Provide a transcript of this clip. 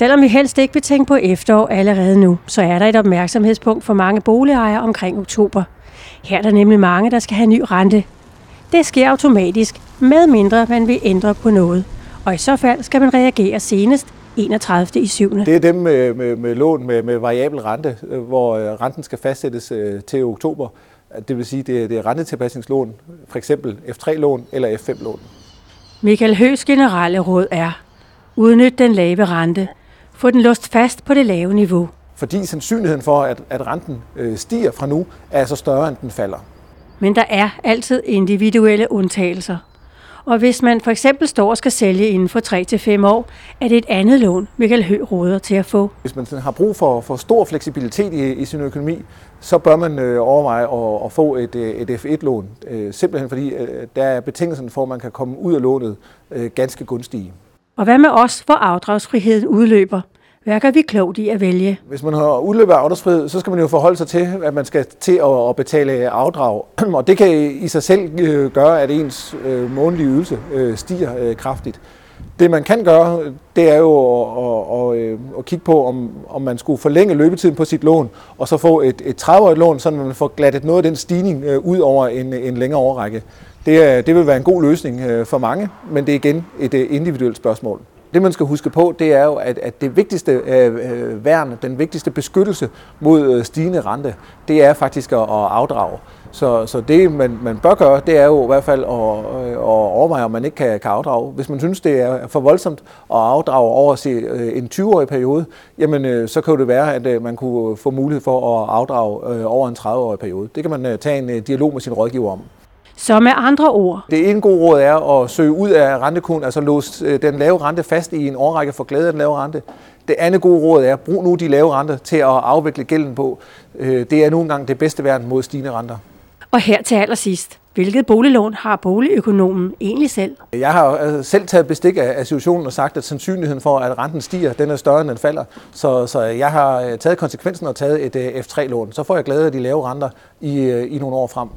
Selvom vi helst ikke vil tænke på efterår allerede nu, så er der et opmærksomhedspunkt for mange boligejere omkring oktober. Her er der nemlig mange, der skal have ny rente. Det sker automatisk, med mindre man vil ændre på noget. Og i så fald skal man reagere senest 31. i 7. Det er dem med, med, med lån med, med variabel rente, øh, hvor øh, renten skal fastsættes øh, til oktober. Det vil sige, det er, det er rentetilpasningslån, for eksempel F3-lån eller F5-lån. Michael Høs generelle råd er, udnyt den lave rente. Få den låst fast på det lave niveau. Fordi sandsynligheden for, at, at renten øh, stiger fra nu, er så større, end den falder. Men der er altid individuelle undtagelser. Og hvis man for eksempel står og skal sælge inden for 3-5 år, er det et andet lån, Michael Høgh råder til at få. Hvis man har brug for, for stor fleksibilitet i, i sin økonomi, så bør man øh, overveje at, at få et, øh, et F1-lån. Øh, simpelthen fordi øh, der er betingelserne for, at man kan komme ud af lånet øh, ganske gunstige. Og hvad med os, hvor afdragsfriheden udløber? Hvad gør vi klogt i at vælge? Hvis man har udløbet af afdragsfrihed, så skal man jo forholde sig til, at man skal til at betale afdrag. Og det kan i sig selv øh, gøre, at ens øh, månedlige ydelse øh, stiger kraftigt. Det man kan gøre, det er jo at, at, at kigge på, om, om man skulle forlænge løbetiden på sit lån, og så få et, et 30-årigt lån, så man får glattet noget af den stigning ud over en, en længere årrække. Det, det vil være en god løsning for mange, men det er igen et individuelt spørgsmål. Det man skal huske på, det er jo, at, at det vigtigste øh, øh, værn, den vigtigste beskyttelse mod øh, stigende rente, det er faktisk at, at afdrage. Så, så det man, man bør gøre, det er jo i hvert fald at, øh, at overveje, om man ikke kan, kan afdrage. Hvis man synes, det er for voldsomt at afdrage over se, øh, en 20-årig periode, jamen så kan det være, at man kunne få mulighed for at afdrage over en 30-årig periode. Det kan man tage en dialog med sin rådgiver om. Så med andre ord. Det ene gode råd er at søge ud af rentekun, altså låse øh, den lave rente fast i en årrække for glæde af den lave rente. Det andet gode råd er, brug nu de lave renter til at afvikle gælden på. Øh, det er nu engang det bedste værn mod stigende renter. Og her til allersidst. Hvilket boliglån har boligøkonomen egentlig selv? Jeg har øh, selv taget bestik af situationen og sagt, at sandsynligheden for, at renten stiger, den er større, end den falder. Så, så jeg har taget konsekvensen og taget et F3-lån. Så får jeg glæde af de lave renter i, i nogle år frem.